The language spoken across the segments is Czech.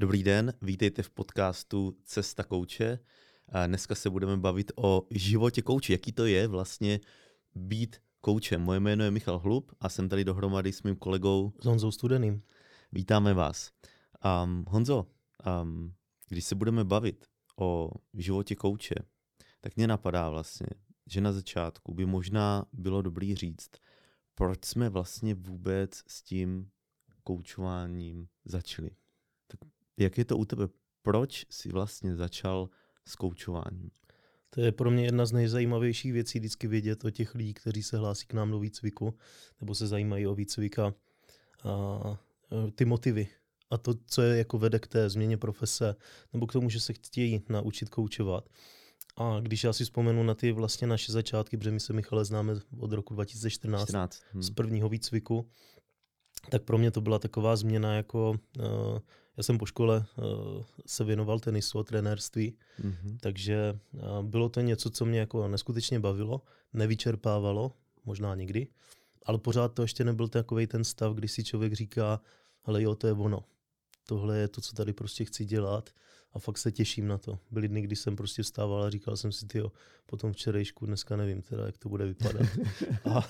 Dobrý den, vítejte v podcastu Cesta kouče. Dneska se budeme bavit o životě kouče. Jaký to je vlastně být koučem. Moje jméno je Michal Hlub a jsem tady dohromady s mým kolegou s Honzou Studeným. Vítáme vás. Um, Honzo, um, když se budeme bavit o životě kouče, tak mě napadá vlastně, že na začátku by možná bylo dobrý říct, proč jsme vlastně vůbec s tím koučováním začali. Jak je to u tebe? Proč jsi vlastně začal s koučováním? To je pro mě jedna z nejzajímavějších věcí vždycky vědět o těch lidí, kteří se hlásí k nám do výcviku nebo se zajímají o výcvika a ty motivy a to, co je jako vede k té změně profese nebo k tomu, že se chtějí naučit koučovat. A když já si vzpomenu na ty vlastně naše začátky, protože my se Michale známe od roku 2014 14. Hmm. z prvního výcviku, tak pro mě to byla taková změna jako, uh, já jsem po škole uh, se věnoval tenisu a trenérství, mm-hmm. takže uh, bylo to něco, co mě jako neskutečně bavilo, nevyčerpávalo, možná nikdy, ale pořád to ještě nebyl takový ten stav, kdy si člověk říká, ale jo, to je ono. Tohle je to, co tady prostě chci dělat a fakt se těším na to. Byly dny, kdy jsem prostě vstával a říkal jsem si, ty po tom včerejšku dneska nevím teda, jak to bude vypadat. a,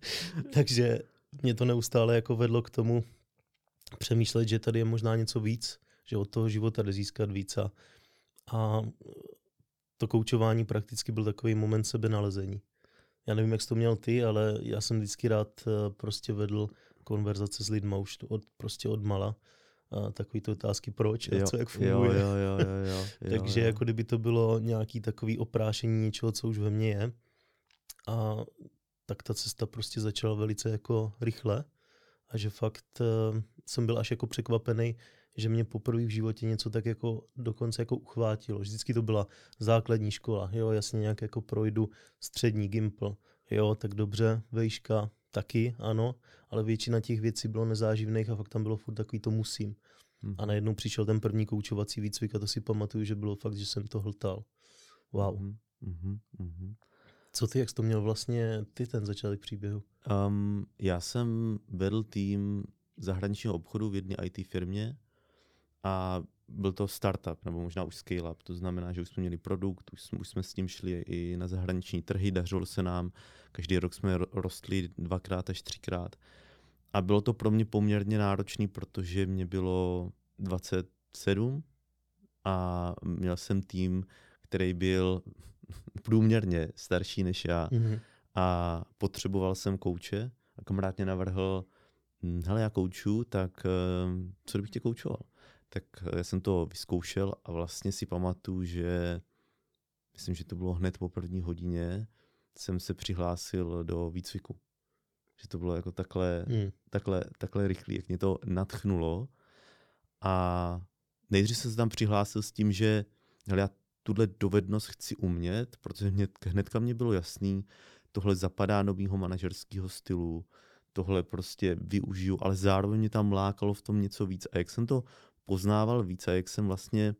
takže mě to neustále jako vedlo k tomu přemýšlet, že tady je možná něco víc, že od toho života jde získat víc a, a to koučování prakticky byl takový moment sebenalezení. Já nevím, jak jsi to měl ty, ale já jsem vždycky rád eh, prostě vedl konverzace s lidma už od, prostě od mala. A takový to otázky proč a jo, co jak funguje. Jo, jo, jo, jo, jo, jo, Takže jo. jako kdyby to bylo nějaký takový oprášení něčeho, co už ve mně je. A tak ta cesta prostě začala velice jako rychle a že fakt uh, jsem byl až jako překvapený, že mě poprvé v životě něco tak jako dokonce jako uchvátilo. Vždycky to byla základní škola, jo, jasně nějak jako projdu střední gimpl, jo, tak dobře, vejška taky, ano, ale většina těch věcí bylo nezáživných a fakt tam bylo furt takový to musím. Hmm. A najednou přišel ten první koučovací výcvik a to si pamatuju, že bylo fakt, že jsem to hltal. Wow. Hmm. Hmm. Hmm. Co ty, jak jsi to měl vlastně ty ten začátek příběhu? Um, já jsem vedl tým zahraničního obchodu v jedné IT firmě a byl to startup, nebo možná už scale-up, to znamená, že už jsme měli produkt, už jsme, už jsme s tím šli i na zahraniční trhy, dařilo se nám, každý rok jsme rostli dvakrát až třikrát. A bylo to pro mě poměrně náročné, protože mě bylo 27 a měl jsem tým, který byl průměrně starší než já mm-hmm. a potřeboval jsem kouče a kamarád mě navrhl, hm, hele já kouču, tak eh, co kdybych tě koučoval? Tak eh, já jsem to vyzkoušel a vlastně si pamatuju, že myslím, že to bylo hned po první hodině, jsem se přihlásil do výcviku. Že to bylo jako takhle, mm. takhle, takhle rychlý, jak mě to natchnulo. A nejdřív jsem se tam přihlásil s tím, že hele, já tuhle dovednost chci umět, protože mě, hnedka mě bylo jasný, tohle zapadá novýho manažerského stylu, tohle prostě využiju, ale zároveň mě tam lákalo v tom něco víc. A jak jsem to poznával víc a jak jsem vlastně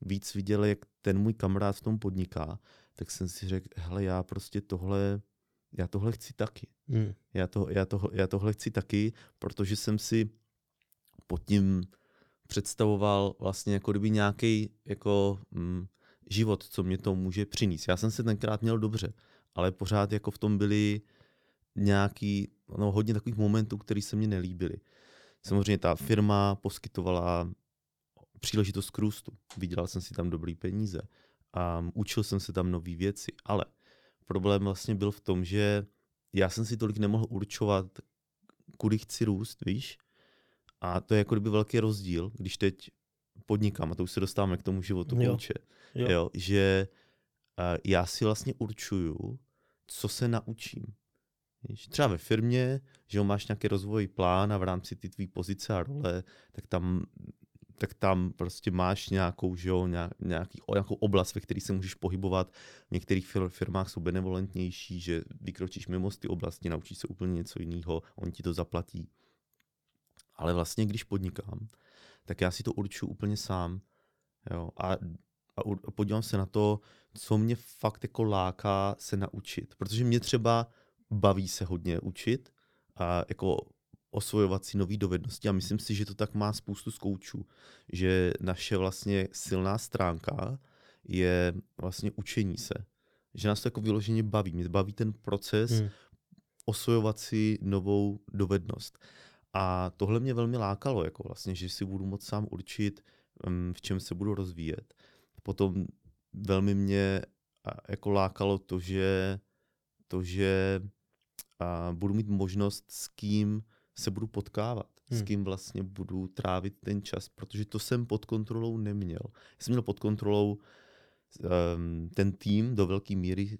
víc viděl, jak ten můj kamarád v tom podniká, tak jsem si řekl, hele, já prostě tohle, já tohle chci taky. Hmm. Já, to, já, to, já tohle chci taky, protože jsem si pod tím představoval vlastně jako kdyby nějaký jako mm, život, co mě to může přinést. Já jsem se tenkrát měl dobře, ale pořád jako v tom byly nějaký, no hodně takových momentů, které se mně nelíbily. Samozřejmě ta firma poskytovala příležitost k růstu. Vydělal jsem si tam dobrý peníze a učil jsem se tam nové věci, ale problém vlastně byl v tom, že já jsem si tolik nemohl určovat, kudy chci růst, víš? A to je jako kdyby velký rozdíl, když teď podnikám, a to už se dostáváme k tomu životu jo. kouče, jo. Jo, že uh, já si vlastně určuju, co se naučím. Víš, třeba ve firmě, že jo, máš nějaký rozvoj plán a v rámci ty tvý pozice a role, tak tam tak tam prostě máš nějakou, že jo, nějaký, nějakou oblast, ve které se můžeš pohybovat. V některých firmách jsou benevolentnější, že vykročíš mimo z ty oblasti, naučíš se úplně něco jiného, oni ti to zaplatí. Ale vlastně, když podnikám, tak já si to určuju úplně sám. Jo? A, a podívám se na to, co mě fakt jako láká se naučit. Protože mě třeba baví se hodně učit a jako osvojovat si nové dovednosti a myslím si, že to tak má spoustu zkoučů, že naše vlastně silná stránka je vlastně učení se. Že nás to jako vyloženě baví. Mě baví ten proces hmm. osvojovat si novou dovednost. A tohle mě velmi lákalo, jako vlastně, že si budu moct sám určit, v čem se budu rozvíjet. Potom velmi mě jako lákalo to, že, to, že a budu mít možnost s kým se budu potkávat, hmm. s kým vlastně budu trávit ten čas, protože to jsem pod kontrolou neměl. Já jsem měl pod kontrolou um, ten tým do velké míry,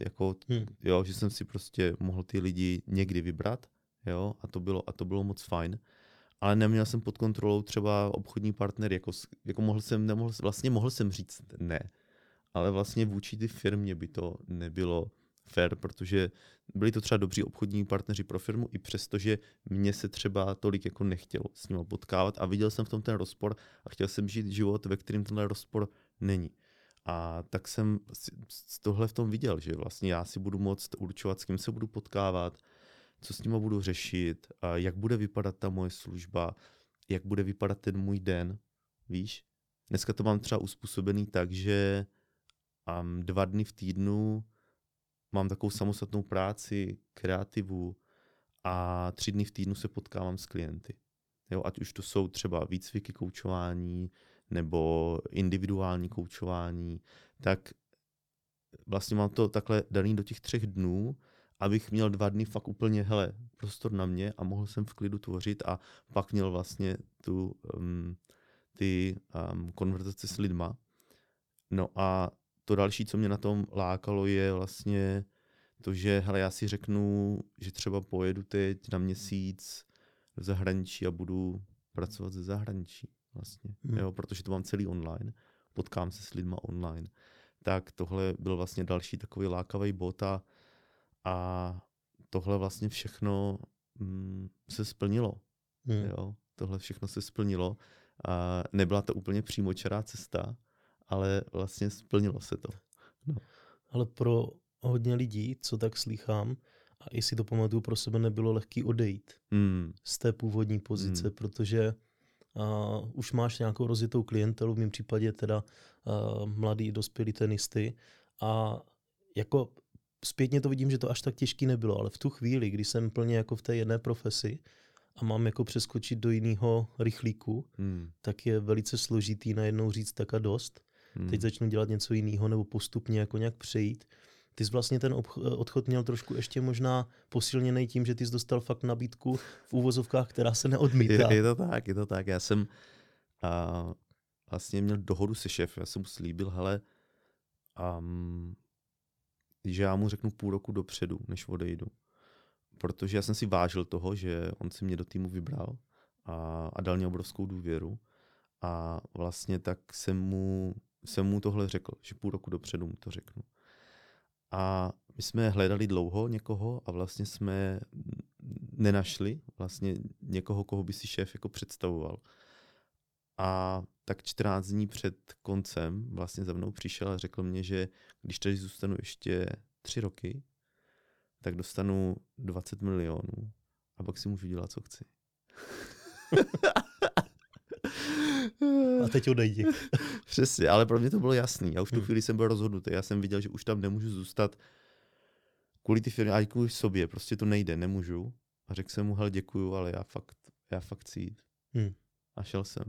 jako, hmm. jo, že jsem si prostě mohl ty lidi někdy vybrat, jo, a to bylo, a to bylo moc fajn. Ale neměl jsem pod kontrolou třeba obchodní partnery, jako, jako mohl jsem, nemohl, vlastně mohl jsem říct ne, ale vlastně vůči ty firmě by to nebylo fair, protože byli to třeba dobří obchodní partneři pro firmu, i přesto, že mě se třeba tolik jako nechtělo s ním potkávat a viděl jsem v tom ten rozpor a chtěl jsem žít život, ve kterém tenhle rozpor není. A tak jsem tohle v tom viděl, že vlastně já si budu moct určovat, s kým se budu potkávat, co s nima budu řešit, jak bude vypadat ta moje služba, jak bude vypadat ten můj den, víš? Dneska to mám třeba uspůsobený tak, že dva dny v týdnu mám takovou samostatnou práci, kreativu a tři dny v týdnu se potkávám s klienty. Jo, ať už to jsou třeba výcviky koučování nebo individuální koučování, tak vlastně mám to takhle daný do těch třech dnů, abych měl dva dny fakt úplně, hele, prostor na mě a mohl jsem v klidu tvořit a pak měl vlastně tu, um, ty um, konverzace s lidma. No a to další, co mě na tom lákalo, je vlastně to, že hele, já si řeknu, že třeba pojedu teď na měsíc do zahraničí a budu pracovat ze zahraničí vlastně, hmm. jo, protože to mám celý online, potkám se s lidma online. Tak tohle byl vlastně další takový lákavý bod a, a tohle vlastně všechno mm, se splnilo. Hmm. Jo, tohle všechno se splnilo. A nebyla to úplně přímočará cesta, ale vlastně splnilo se to. No. Ale pro hodně lidí, co tak slýchám, a i si to pamatuju, pro sebe nebylo lehký odejít mm. z té původní pozice, mm. protože uh, už máš nějakou rozjetou klientelu, v mém případě teda uh, mladý, dospělý tenisty a jako zpětně to vidím, že to až tak těžký nebylo, ale v tu chvíli, kdy jsem plně jako v té jedné profesi a mám jako přeskočit do jiného rychlíku, mm. tak je velice složitý najednou říct tak a dost hmm. teď začnu dělat něco jiného nebo postupně jako nějak přejít. Ty jsi vlastně ten odchod měl trošku ještě možná posilněný tím, že ty jsi dostal fakt nabídku v úvozovkách, která se neodmítá. Je, je to tak, je to tak. Já jsem a, vlastně měl dohodu se šéfem, já jsem mu slíbil, hele, um, že já mu řeknu půl roku dopředu, než odejdu. Protože já jsem si vážil toho, že on si mě do týmu vybral a, a dal mě obrovskou důvěru. A vlastně tak jsem mu jsem mu tohle řekl, že půl roku dopředu mu to řeknu. A my jsme hledali dlouho někoho a vlastně jsme nenašli vlastně někoho, koho by si šéf jako představoval. A tak 14 dní před koncem vlastně za mnou přišel a řekl mě, že když tady zůstanu ještě tři roky, tak dostanu 20 milionů a pak si můžu dělat, co chci. A teď odejdi. Přesně, ale pro mě to bylo jasný. Já už tu hmm. chvíli jsem byl rozhodnutý. Já jsem viděl, že už tam nemůžu zůstat kvůli ty firmy, ale kvůli sobě. Prostě to nejde, nemůžu. A řekl jsem mu, hele, děkuju, ale já fakt, já fakt chci jít. Hmm. A šel jsem.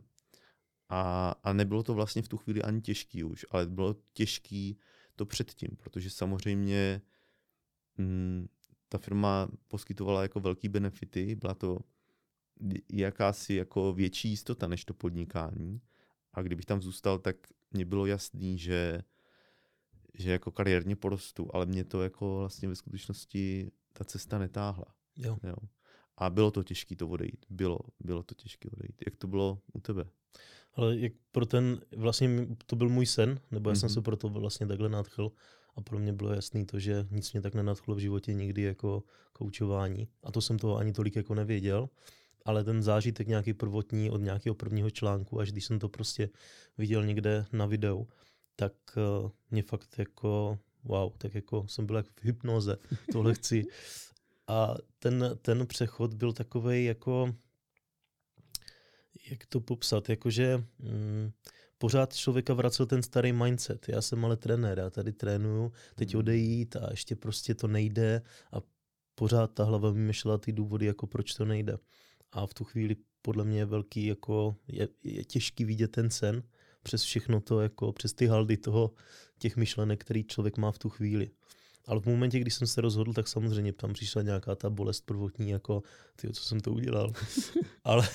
A, a nebylo to vlastně v tu chvíli ani těžký už, ale bylo těžký to předtím, protože samozřejmě mm, ta firma poskytovala jako velký benefity, byla to jakási jako větší jistota než to podnikání. A kdybych tam zůstal, tak mě bylo jasný, že, že jako kariérně porostu, ale mě to jako vlastně ve skutečnosti ta cesta netáhla. Jo. jo. A bylo to těžké to odejít. Bylo, bylo to těžké odejít. Jak to bylo u tebe? Ale jak pro ten, vlastně to byl můj sen, nebo já mm-hmm. jsem mhm. se pro to vlastně takhle nadchl a pro mě bylo jasný to, že nic mě tak nenadchlo v životě nikdy jako koučování. A to jsem toho ani tolik jako nevěděl ale ten zážitek nějaký prvotní od nějakého prvního článku, až když jsem to prostě viděl někde na videu, tak uh, mě fakt jako wow, tak jako jsem byl jak v hypnoze, tohle chci. A ten, ten přechod byl takový jako, jak to popsat, jakože mm, pořád člověka vracel ten starý mindset. Já jsem ale trenér, já tady trénuju, teď Mhm. odejít a ještě prostě to nejde a pořád ta hlava vymýšlela ty důvody, jako proč to nejde. A v tu chvíli podle mě je velký, jako je, je těžký vidět ten sen přes všechno to, jako přes ty haldy toho, těch myšlenek, který člověk má v tu chvíli. Ale v momentě, kdy jsem se rozhodl, tak samozřejmě tam přišla nějaká ta bolest prvotní, jako ty, co jsem to udělal. Ale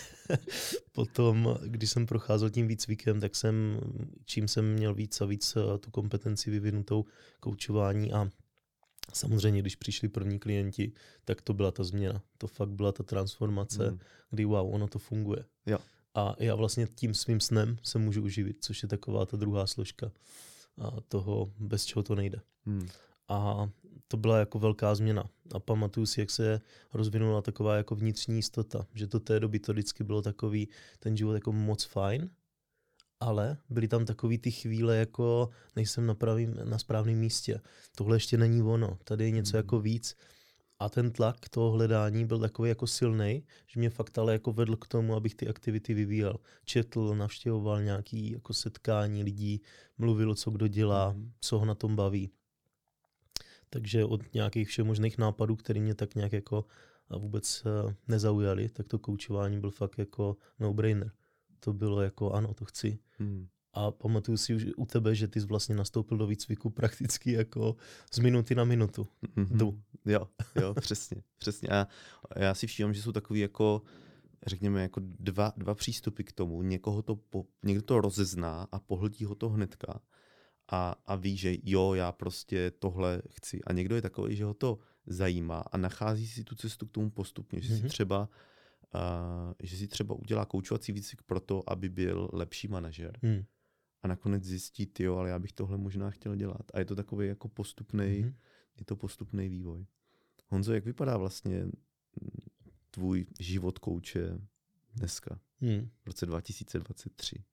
potom, když jsem procházel tím výcvikem, tak jsem, čím jsem měl víc a víc eh, tu kompetenci vyvinutou koučování a samozřejmě, když přišli první klienti, tak to byla ta změna. To fakt byla ta transformace, Mm. kdy wow, ono to funguje. Jo. A já vlastně tím svým snem se můžu uživit, což je taková ta druhá složka a toho, bez čeho to nejde. Mm. A to byla jako velká změna. A pamatuju si, jak se rozvinula taková jako vnitřní jistota, že do té doby to vždycky bylo takový, ten život jako moc fajn, ale byly tam takový ty chvíle, jako nejsem na, pravým, na správném místě. Tohle ještě není ono, tady je něco Mhm. jako víc. A ten tlak toho hledání byl takový jako silný, že mě fakt ale jako vedl k tomu, abych ty aktivity vyvíjel. Četl, navštěvoval nějaký jako setkání lidí, mluvil, co kdo dělá, Mhm. co ho na tom baví. Takže od nějakých všemožných nápadů, které mě tak nějak jako a vůbec eh, nezaujaly, tak to koučování byl fakt jako no-brainer. To bylo jako ano, to chci. Mm. A pamatuju si už u tebe, že ty jsi vlastně nastoupil do výcviku prakticky jako z minuty na minutu. Mhm. Jdu. Jo, jo, přesně, přesně. A já si všímám, že jsou takový jako, řekněme, jako dva, dva přístupy k tomu. Někoho to, po, někdo to rozezná a pohltí ho to hnedka a, a ví, že jo, já prostě tohle chci. A někdo je takový, že ho to zajímá a nachází si tu cestu k tomu postupně, že si Mhm. třeba uh, že si třeba udělá koučovací výcvik proto, aby byl lepší manažer. Hmm. A nakonec zjistí, jo, ale já bych tohle možná chtěl dělat. A je to takový jako postupný, Mhm. je to postupný vývoj. Honzo, jak vypadá vlastně tvůj život kouče dneska, Hmm. v roce 2023?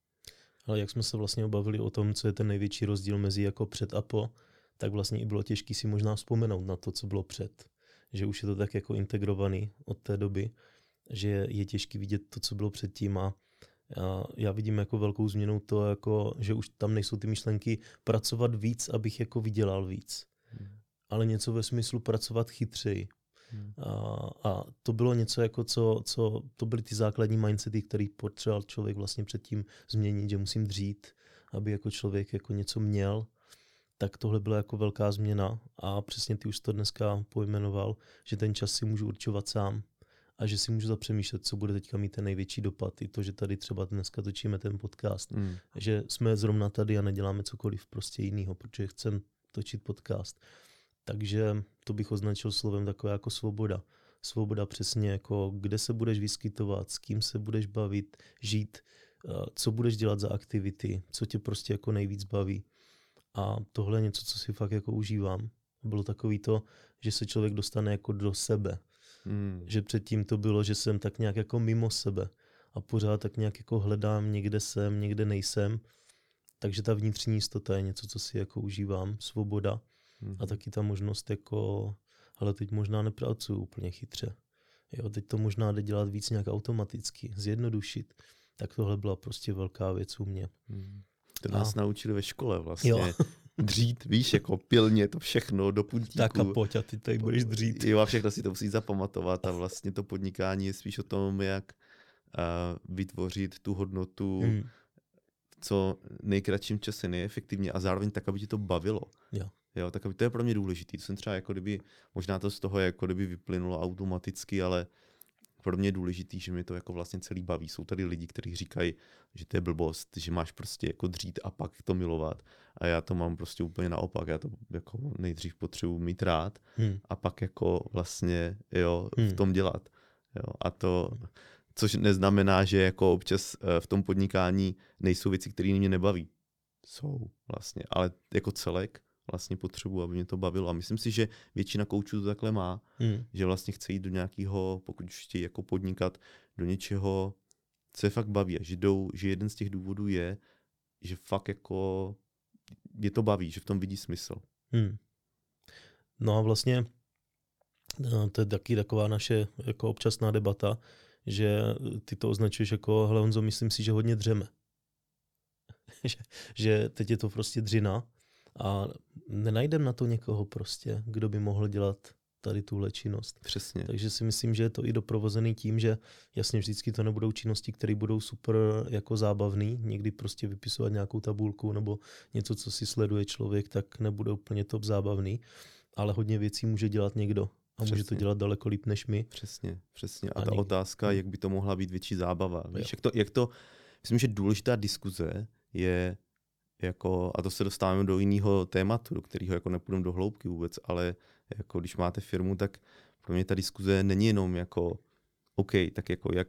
Ale jak jsme se vlastně obavili o tom, co je ten největší rozdíl mezi jako před a po, tak vlastně i bylo těžké si možná vzpomenout na to, co bylo před. Že už je to tak jako integrovaný od té doby, že je těžké vidět to, co bylo předtím a já, já vidím jako velkou změnu to, jako, že už tam nejsou ty myšlenky pracovat víc, abych jako vydělal víc. Hmm. Ale něco ve smyslu pracovat chytřeji. Hmm. A, a to bylo něco, jako co, co, to byly ty základní mindsety, který potřeboval člověk vlastně předtím změnit, že musím dřít, aby jako člověk jako něco měl. Tak tohle byla jako velká změna a přesně ty už to dneska pojmenoval, že ten čas si můžu určovat sám a že si můžu zapřemýšlet, co bude teďka mít ten největší dopad. I to, že tady třeba dneska točíme ten podcast, Hmm. že jsme zrovna tady a neděláme cokoliv prostě jiného, protože chcem točit podcast. Takže to bych označil slovem takové jako svoboda. Svoboda přesně jako, kde se budeš vyskytovat, s kým se budeš bavit, žít, eh, co budeš dělat za aktivity, co tě prostě jako nejvíc baví. A tohle je něco, co si fakt jako užívám. Bylo takový to, že se člověk dostane jako do sebe. Hmm. Že předtím to bylo, že jsem tak nějak jako mimo sebe a pořád tak nějak jako hledám, někde jsem, někde nejsem. Takže ta vnitřní jistota je něco, co si jako užívám, svoboda Hmm. a taky ta možnost jako, ale teď možná nepracuju úplně chytře. Jo, teď to možná jde dělat víc nějak automaticky, zjednodušit. Tak tohle byla prostě velká věc u mě. Hmm. To A- nás naučili ve škole vlastně. Jo. Dřít, víš, jako pilně to všechno do puntíku. Tak a pojď a ty tady budeš dřít. Jo, a všechno si to musí zapamatovat a vlastně to podnikání je spíš o tom, jak uh, vytvořit tu hodnotu Hmm. co nejkratším čase, nejefektivně a zároveň tak, aby ti to bavilo. Jo. Jo, tak to je pro mě důležité. To jsem třeba jako kdyby, možná to z toho jako kdyby vyplynulo automaticky, ale pro mě je důležitý, že mě to jako vlastně celý baví. Jsou tady lidi, kteří říkají, že to je blbost, že máš prostě jako dřít a pak to milovat. A já to mám prostě úplně naopak. Já to jako nejdřív potřebuji mít rád Hmm. a pak jako vlastně jo, v Hmm. tom dělat. Jo, a to, což neznamená, že jako občas eh, v tom podnikání nejsou věci, které mě nebaví. Jsou vlastně, ale jako celek vlastně potřebuji, aby mě to bavilo. A myslím si, že většina koučů to takhle má, Hmm. že vlastně chce jít do nějakého, pokud už chtějí jako podnikat, do něčeho, co je fakt baví. A že, jdou, že jeden z těch důvodů je, že fakt jako je to baví, že v tom vidí smysl. Hmm. No a vlastně No, to je taky taková naše jako občasná debata, že ty to označuješ jako, hele Honzo, myslím si, že hodně dřeme. že, že teď je to prostě dřina a nenajdem na to někoho prostě, kdo by mohl dělat tady tuhle činnost. Přesně. Takže si myslím, že je to i doprovozený tím, že jasně vždycky to nebudou činnosti, které budou super jako zábavný. Někdy prostě vypisovat nějakou tabulku nebo něco, co si sleduje člověk, tak nebude úplně top zábavný. Ale hodně věcí může dělat někdo. A přesně. může to dělat daleko líp než my. Přesně, přesně. A, a ta někdy. otázka, jak by to mohla být větší zábava. Víš, jak to, jak to, myslím, že důležitá diskuze je jako, a to se dostáváme do jiného tématu, do kterého jako nepůjdeme do hloubky vůbec, ale jako když máte firmu, tak pro mě ta diskuze není jenom jako OK, tak jako jak,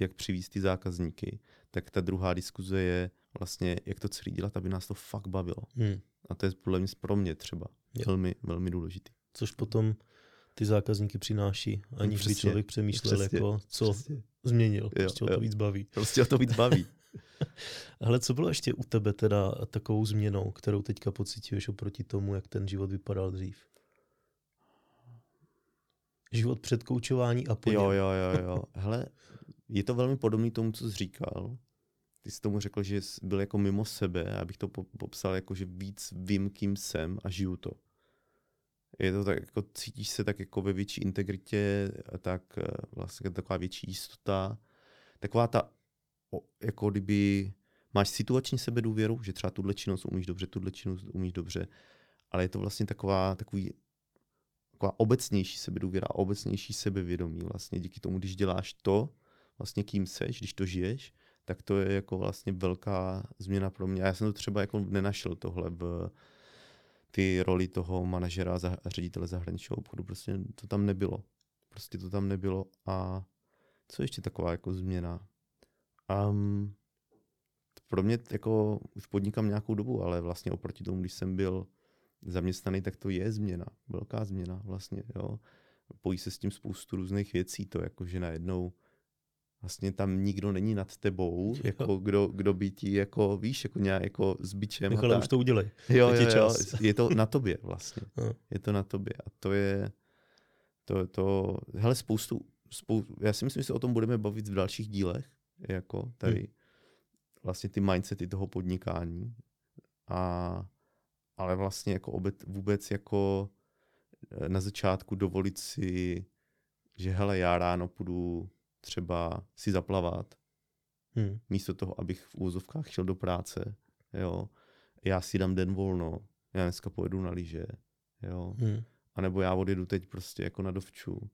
jak přivízt ty zákazníky, tak ta druhá diskuze je vlastně, jak to celý dělat, aby nás to fakt bavilo. Hmm. A to je podle mě pro mě třeba jo. velmi, velmi důležitý. Což potom ty zákazníky přináší, aniž by člověk přemýšlel, přesně, jako, co přesně. změnil. Jo, prostě jo. o to víc baví. Prostě o to víc baví. Ale co bylo ještě u tebe teda takovou změnou, kterou teďka pocituješ oproti tomu, jak ten život vypadal dřív? Život před koučování a po Jo, jo, jo, jo. Hele, je to velmi podobný tomu, co jsi říkal. Ty jsi tomu řekl, že jsi byl jako mimo sebe, abych to popsal jako, že víc vím, kým jsem a žiju to. Je to tak, jako cítíš se tak jako ve větší integritě, tak eh, vlastně taková větší jistota. Taková ta jako kdyby máš situační sebedůvěru, že třeba tuhle činnost umíš dobře, tuhle činnost umíš dobře, ale je to vlastně taková, takový, taková obecnější sebedůvěra obecnější sebevědomí vlastně díky tomu, když děláš to, vlastně kým seš, když to žiješ, tak to je jako vlastně velká změna pro mě. A já jsem to třeba jako nenašel tohle v ty roli toho manažera a ředitele zahraničního obchodu. Prostě to tam nebylo. Prostě to tam nebylo. A co ještě taková jako změna? Um, pro mě jako už podnikám nějakou dobu, ale vlastně oproti tomu, když jsem byl zaměstnaný, tak to je změna, velká změna vlastně, jo. Pojí se s tím spoustu různých věcí, to jako, že najednou vlastně tam nikdo není nad tebou, jako kdo, kdo by ti jako, víš, jako nějak jako s bičem. ale už to udělej. Jo, jo, jo, je to na tobě vlastně. Je to na tobě a to je, to, to, hele, spoustu, spoustu, já si myslím, že se o tom budeme bavit v dalších dílech, jako tady hmm. vlastně ty mindsety toho podnikání. A, ale vlastně jako obet, vůbec jako eh, na začátku dovolit si, že hele, já ráno půjdu třeba si zaplavat, hmm. místo toho, abych v úzovkách šel do práce, jo. Já si dám den volno, já dneska pojedu na lyže, jo. Hmm. A nebo já odjedu teď prostě jako na dovču.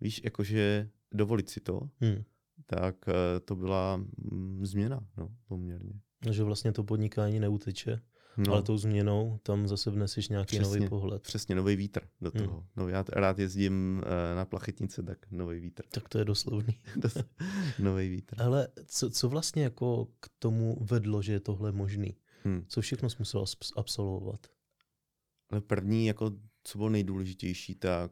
Víš, jakože dovolit si to. Hmm tak eh, to byla mm, změna no, poměrně. Že vlastně to podnikání neuteče, no. ale tou změnou tam zase vneseš nějaký přesně, nový pohled. Přesně, nový vítr do hmm. toho. Hmm. No, já rád jezdím eh, na plachetnice, tak nový vítr. Tak to je doslovný. nový vítr. Ale co, co vlastně jako k tomu vedlo, že je tohle možný? Hmm. Co všechno jsi musel absolvovat? Ale první, jako co bylo nejdůležitější, tak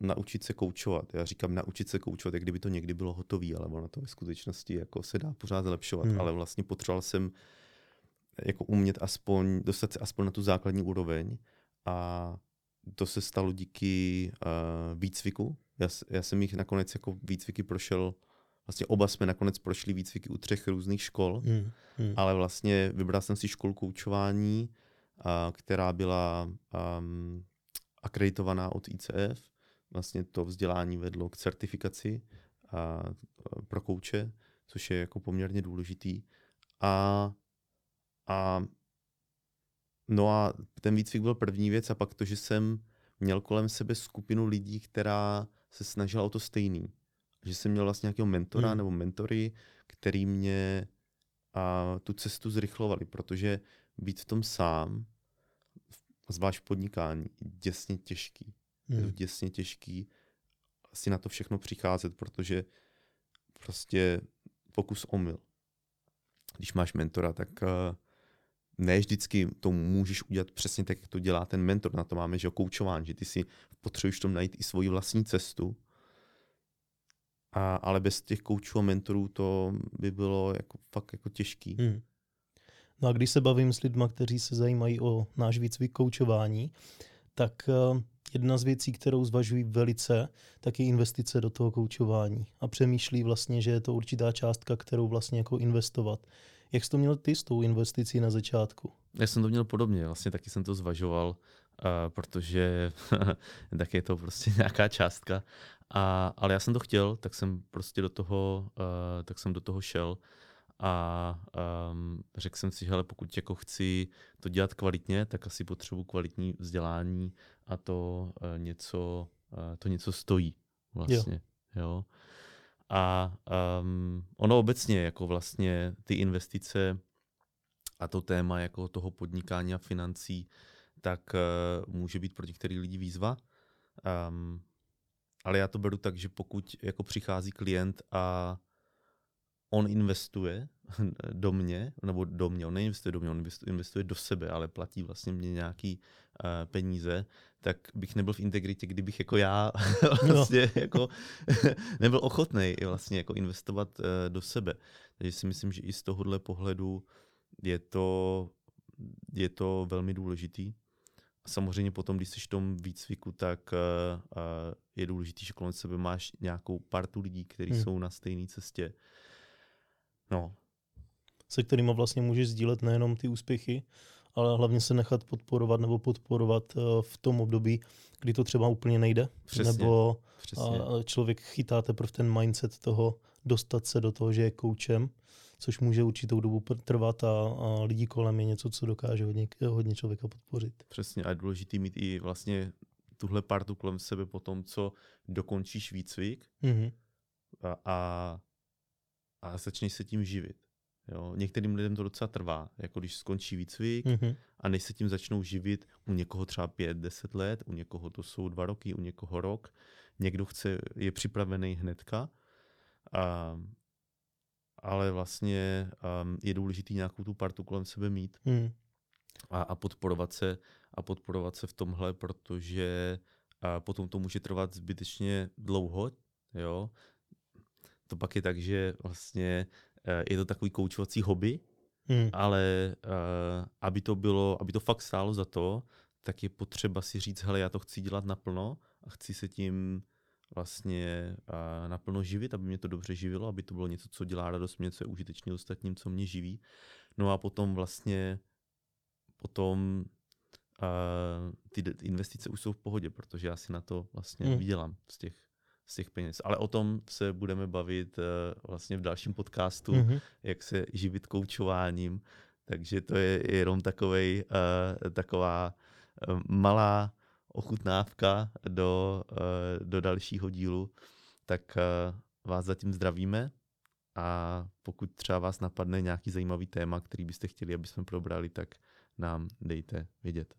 naučit se koučovat. Já říkám naučit se koučovat, jak kdyby to někdy bylo hotové, ale ono to ve skutečnosti jako se dá pořád zlepšovat. Hmm. Ale vlastně potřeboval jsem jako umět aspoň, dostat se aspoň na tu základní úroveň a to se stalo díky uh, výcviku. Já, já jsem jich nakonec jako výcviky prošel, vlastně oba jsme nakonec prošli výcviky u třech různých škol, hmm. Hmm. ale vlastně vybral jsem si školu koučování, uh, která byla um, akreditovaná od ICF vlastně to vzdělání vedlo k certifikaci a, pro kouče, což je jako poměrně důležitý. A, a no a ten výcvik byl první věc a pak to, že jsem měl kolem sebe skupinu lidí, která se snažila o to stejný. Že jsem měl vlastně nějakého mentora hmm. nebo mentory, který mě a, tu cestu zrychlovali, protože být v tom sám, zvlášť v podnikání, je děsně těžký. Hmm. Je to děsně těžký si na to všechno přicházet, protože prostě pokus omyl. Když máš mentora, tak uh, ne vždycky to můžeš udělat přesně tak, jak to dělá ten mentor. Na to máme, že koučování, že ty si potřebuješ tom najít i svoji vlastní cestu. A, ale bez těch koučů a mentorů to by bylo jako, fakt jako těžký. Hmm. No a když se bavím s lidmi, kteří se zajímají o náš výcvik koučování, tak uh, jedna z věcí, kterou zvažují velice, tak je investice do toho koučování. A přemýšlí vlastně, že je to určitá částka, kterou vlastně jako investovat. Jak jsi to měl ty s tou investicí na začátku? Já jsem to měl podobně, vlastně taky jsem to zvažoval, uh, protože tak je to prostě nějaká částka. A, ale já jsem to chtěl, tak jsem prostě do toho, uh, tak jsem do toho šel a um, řekl jsem si, že hele, pokud jako chci to dělat kvalitně, tak asi potřebuji kvalitní vzdělání a to uh, něco, uh, to něco stojí vlastně. Jo. jo. A um, ono obecně, jako vlastně ty investice a to téma jako toho podnikání a financí, tak uh, může být pro některý lidi výzva. Um, ale já to beru tak, že pokud jako přichází klient a on investuje do mě, nebo do mě, on neinvestuje do mě, on investuje do sebe, ale platí vlastně mě nějaký uh, peníze, tak bych nebyl v integritě, kdybych jako já vlastně no. jako nebyl ochotný vlastně jako investovat uh, do sebe. Takže si myslím, že i z tohohle pohledu je to, je to velmi důležitý. Samozřejmě potom, když jsi v tom výcviku, tak uh, uh, je důležité, že kolem sebe máš nějakou partu lidí, kteří hmm. jsou na stejné cestě. No. Se kterými vlastně můžeš sdílet nejenom ty úspěchy, ale hlavně se nechat podporovat nebo podporovat uh, v tom období, kdy to třeba úplně nejde. Přesně, nebo přesně. Uh, člověk chytá teprve ten mindset toho dostat se do toho, že je koučem což může určitou dobu trvat a, a lidi kolem je něco, co dokáže hodně, hodně člověka podpořit. Přesně a je důležité mít i vlastně tuhle partu kolem sebe po tom, co dokončíš výcvik mm-hmm. a, a, a začneš se tím živit. Jo? Některým lidem to docela trvá, jako když skončí výcvik mm-hmm. a než se tím začnou živit, u někoho třeba 5-10 let, u někoho to jsou dva roky, u někoho rok, někdo chce, je připravený hnedka a, ale vlastně um, je důležité nějakou tu partu kolem sebe mít hmm. a, a podporovat se a podporovat se v tomhle, protože a potom to může trvat zbytečně dlouho, jo. To pak je tak, že vlastně uh, je to takový koučovací hobby, hmm. ale uh, aby to bylo, aby to fakt stálo za to, tak je potřeba si říct, hele, já to chci dělat naplno a chci se tím vlastně naplno živit, aby mě to dobře živilo, aby to bylo něco, co dělá radost mě, co je užitečné ostatním, co mě živí. No a potom vlastně potom uh, ty investice už jsou v pohodě, protože já si na to vlastně hmm. vydělám z těch, z těch peněz. Ale o tom se budeme bavit uh, vlastně v dalším podcastu, hmm. jak se živit koučováním. Takže to je jenom takovej, uh, taková uh, malá ochutnávka do, eh, do dalšího dílu, tak eh, vás zatím zdravíme a pokud třeba vás napadne nějaký zajímavý téma, který byste chtěli, aby jsme probrali, tak nám dejte vědět.